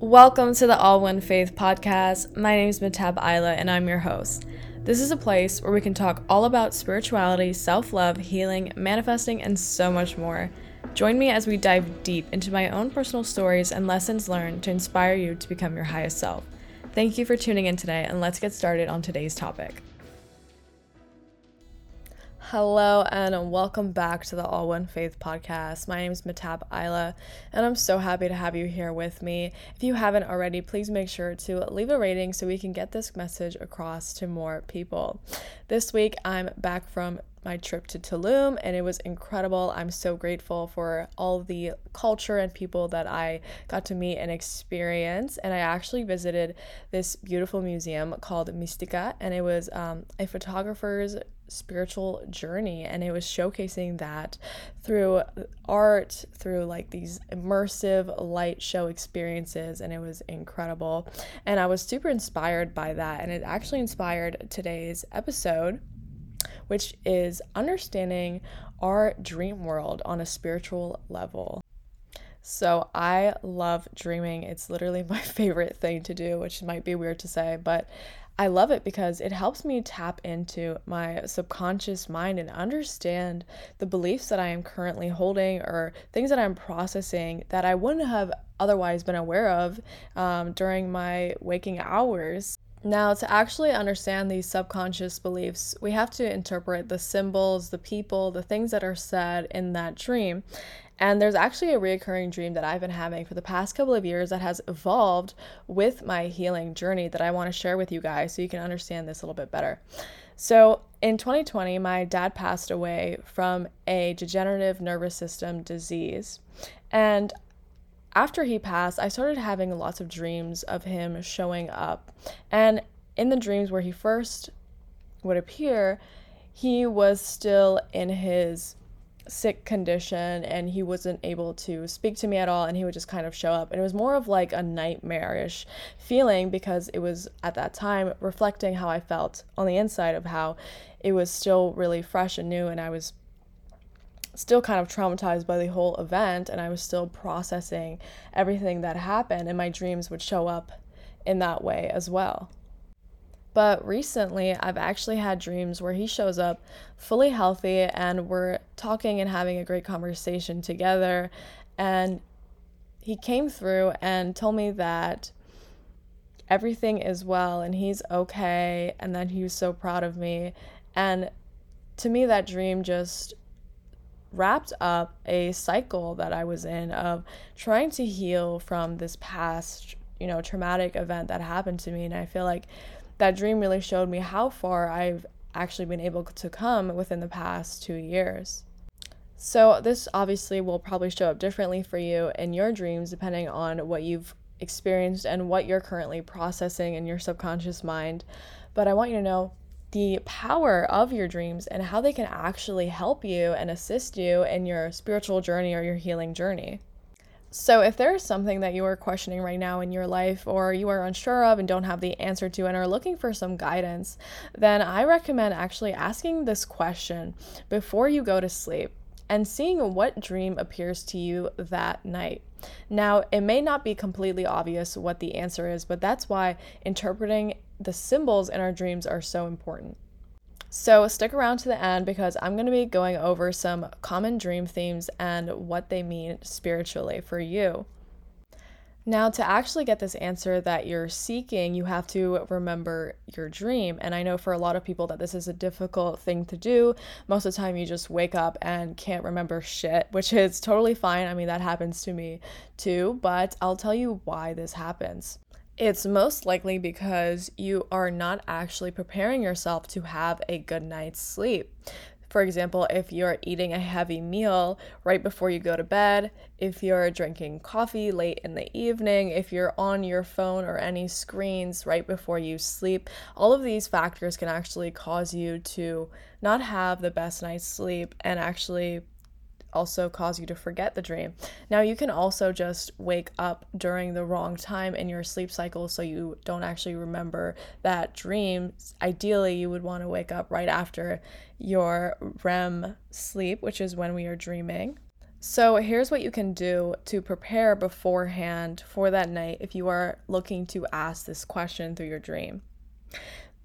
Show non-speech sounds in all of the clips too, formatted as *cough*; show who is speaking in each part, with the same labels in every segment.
Speaker 1: Welcome to the All One Faith podcast. My name is Mahtab Ayla and I'm your host. This is a place where we can talk all about spirituality, self love, healing, manifesting, and so much more. Join me as we dive deep into my own personal stories and lessons learned to inspire you to become your highest self. Thank you for tuning in today, and let's get started on today's topic. Hello and welcome back to the All One Faith podcast. My name is Mahtab Ayla, and I'm so happy to have you here with me. If you haven't already, please make sure to leave a rating so we can get this message across to more people. This week, I'm back from my trip to Tulum and it was incredible. I'm so grateful for all the culture and people that I got to meet and experience. And I actually visited this beautiful museum called Mistika, and it was um, a photographer's spiritual journey and it was showcasing that through art through like these immersive light show experiences and it was incredible and i was super inspired by that and it actually inspired today's episode which is understanding our dream world on a spiritual level so I love dreaming. It's literally *laughs* my favorite thing to do, which might be weird to say, but I love it because it helps me tap into my subconscious mind and understand the beliefs that I am currently holding or things that I'm processing that I wouldn't have otherwise been aware of um, during my waking hours. Now, to actually understand these subconscious beliefs, we have to interpret the symbols, the people, the things that are said in that dream. And there's actually a reoccurring dream that I've been having for the past couple of years that has evolved with my healing journey that I want to share with you guys so you can understand this a little bit better. So, in 2020, my dad passed away from a degenerative nervous system disease. And after he passed, I started having lots of dreams of him showing up. And in the dreams where he first would appear, he was still in his sick condition and he wasn't able to speak to me at all and he would just kind of show up and it was more of like a nightmarish feeling because it was at that time reflecting how I felt on the inside of how it was still really fresh and new and I was still kind of traumatized by the whole event and I was still processing everything that happened and my dreams would show up in that way as well. But recently, I've actually had dreams where he shows up fully healthy and we're talking and having a great conversation together. And he came through and told me that everything is well and he's okay and that he was so proud of me. And to me, that dream just wrapped up a cycle that I was in of trying to heal from this past, you know, traumatic event that happened to me. And I feel like that dream really showed me how far I've actually been able to come within the past two years. So, this obviously will probably show up differently for you in your dreams depending on what you've experienced and what you're currently processing in your subconscious mind. But I want you to know the power of your dreams and how they can actually help you and assist you in your spiritual journey or your healing journey. So, if there is something that you are questioning right now in your life, or you are unsure of and don't have the answer to, and are looking for some guidance, then I recommend actually asking this question before you go to sleep and seeing what dream appears to you that night. Now, it may not be completely obvious what the answer is, but that's why interpreting the symbols in our dreams are so important. So stick around to the end because I'm going to be going over some common dream themes and what they mean spiritually for you. Now, to actually get this answer that you're seeking, you have to remember your dream. And I know for a lot of people that this is a difficult thing to do. Most of the time, you just wake up and can't remember shit, *laughs* which is totally fine. I mean, that happens to me too. But I'll tell you why this happens. It's most likely because you are not actually preparing yourself to have a good night's sleep. For example, if you're eating a heavy meal right before you go to bed, if you're drinking coffee late in the evening, if you're on your phone or any screens right before you sleep, all of these factors can actually cause you to not have the best night's sleep and actually also cause you to forget the dream. Now, you can also just wake up during the wrong time in your sleep cycle so you don't actually remember that dream. Ideally, you would want to wake up right after your REM sleep, which is when we are dreaming. So, here's what you can do to prepare beforehand for that night if you are looking to ask this question through your dream.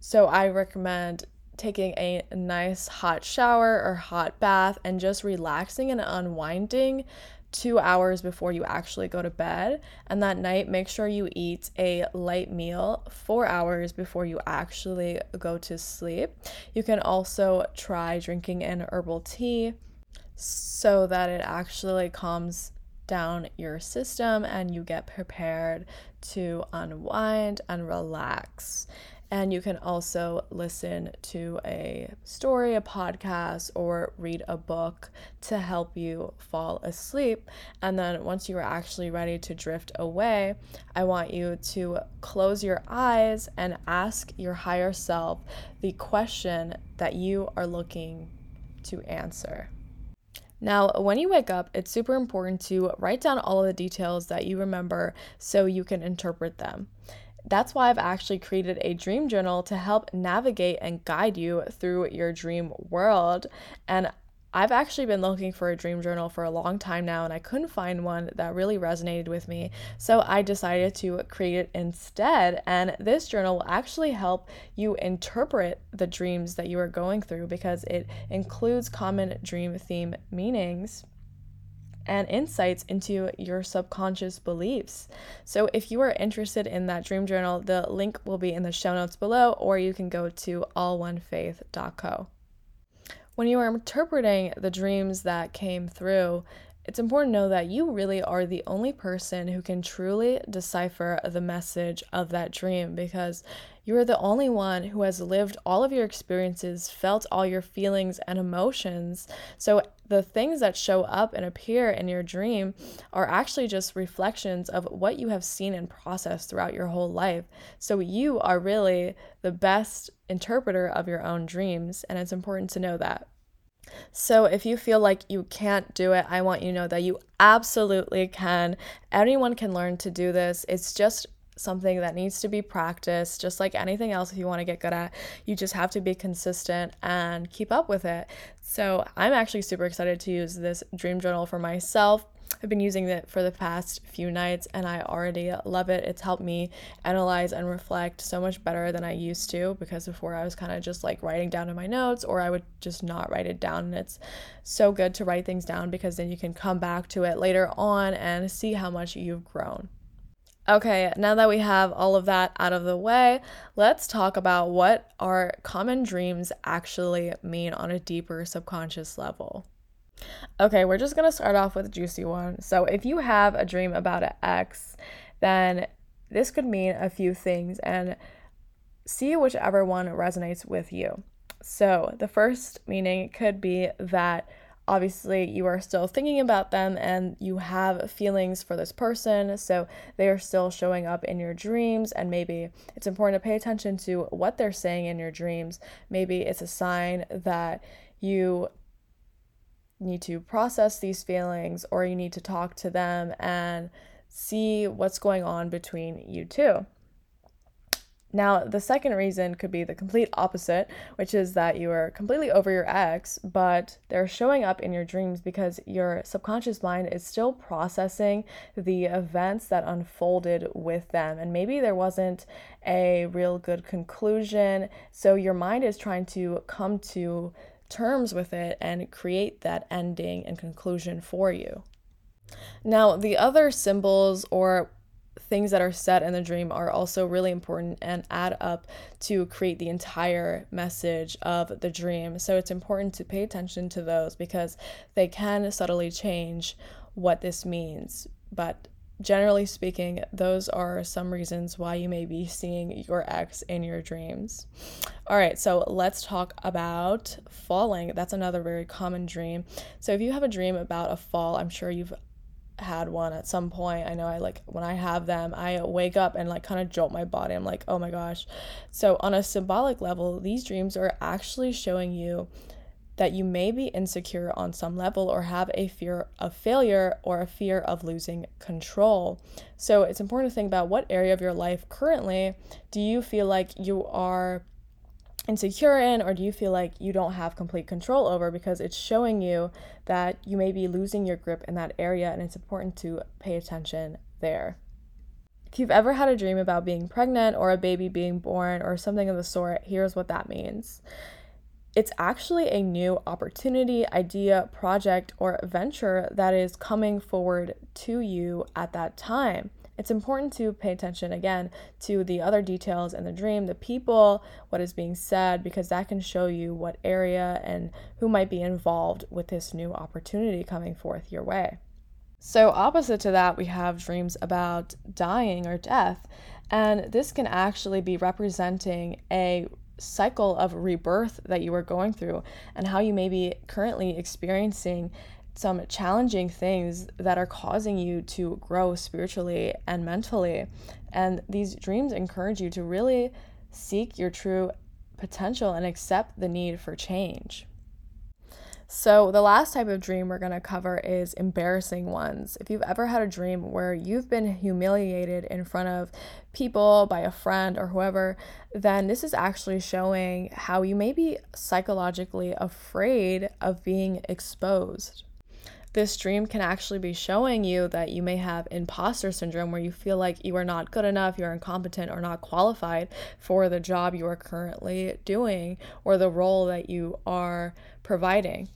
Speaker 1: So, I recommend taking a nice hot shower or hot bath and just relaxing and unwinding two hours before you actually go to bed. And that night, make sure you eat a light meal four hours before you actually go to sleep. You can also try drinking an herbal tea so that it actually calms down your system and you get prepared to unwind and relax. And you can also listen to a story, a podcast, or read a book to help you fall asleep. And then once you are actually ready to drift away, I want you to close your eyes and ask your higher self the question that you are looking to answer. Now, when you wake up, it's super important to write down all of the details that you remember so you can interpret them. That's why I've actually created a dream journal to help navigate and guide you through your dream world. And I've actually been looking for a dream journal for a long time now, and I couldn't find one that really resonated with me. So I decided to create it instead. And this journal will actually help you interpret the dreams that you are going through because it includes common dream theme meanings and insights into your subconscious beliefs. So, if you are interested in that dream journal, the link will be in the show notes below, or you can go to allonefaith.co. When you are interpreting the dreams that came through, it's important to know that you really are the only person who can truly decipher the message of that dream because you are the only one who has lived all of your experiences, felt all your feelings and emotions. So, the things that show up and appear in your dream are actually just reflections of what you have seen and processed throughout your whole life. So, you are really the best interpreter of your own dreams, and it's important to know that. So, if you feel like you can't do it, I want you to know that you absolutely can. Anyone can learn to do this. It's just something that needs to be practiced, just like anything else if you want to get good at. You just have to be consistent and keep up with it. So, I'm actually super excited to use this dream journal for myself. I've been using it for the past few nights and I already love it. It's helped me analyze and reflect so much better than I used to because before I was kind of just like writing down in my notes or I would just not write it down. And it's so good to write things down because then you can come back to it later on and see how much you've grown. Okay, now that we have all of that out of the way, let's talk about what our common dreams actually mean on a deeper subconscious level. Okay, we're just gonna start off with a juicy one. So, if you have a dream about an ex, then this could mean a few things and see whichever one resonates with you. So, the first meaning could be that obviously you are still thinking about them and you have feelings for this person, so they are still showing up in your dreams, and maybe it's important to pay attention to what they're saying in your dreams. Maybe it's a sign that you need to process these feelings or you need to talk to them and see what's going on between you two. Now, the second reason could be the complete opposite, which is that you are completely over your ex, but they're showing up in your dreams because your subconscious mind is still processing the events that unfolded with them. And maybe there wasn't a real good conclusion. So your mind is trying to come to terms with it and create that ending and conclusion for you. Now, the other symbols or things that are said in the dream are also really important and add up to create the entire message of the dream. So it's important to pay attention to those because they can subtly change what this means. But generally speaking, those are some reasons why you may be seeing your ex in your dreams. All right, so let's talk about falling. That's another very common dream. So if you have a dream about a fall, I'm sure you've had one at some point. I know I like when I have them, I wake up and like kind of jolt my body. I'm like, oh my gosh. So, on a symbolic level, these dreams are actually showing you that you may be insecure on some level or have a fear of failure or a fear of losing control. So it's important to think about what area of your life currently do you feel like you are insecure in or do you feel like you don't have complete control over because it's showing you that you may be losing your grip in that area and it's important to pay attention there. If you've ever had a dream about being pregnant or a baby being born or something of the sort, here's what that means. It's actually a new opportunity, idea, project, or venture that is coming forward to you at that time it's important to pay attention again to the other details in the dream, the people, what is being said, because that can show you what area and who might be involved with this new opportunity coming forth your way. So, opposite to that, we have dreams about dying or death. And this can actually be representing a cycle of rebirth that you are going through and how you may be currently experiencing some challenging things that are causing you to grow spiritually and mentally. And these dreams encourage you to really seek your true potential and accept the need for change. So, the last type of dream we're going to cover is embarrassing ones. If you've ever had a dream where you've been humiliated in front of people, by a friend, or whoever, then this is actually showing how you may be psychologically afraid of being exposed this dream can actually be showing you that you may have imposter syndrome where you feel like you are not good enough, you're incompetent, or not qualified for the job you are currently doing or the role that you are providing.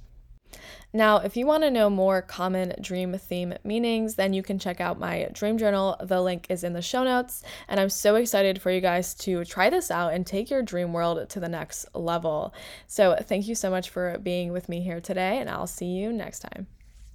Speaker 1: Now, if you want to know more common dream theme meanings, then you can check out my dream journal. The link is in the show notes. And I'm so excited for you guys to try this out and take your dream world to the next level. So, thank you so much for being with me here today, and I'll see you next time.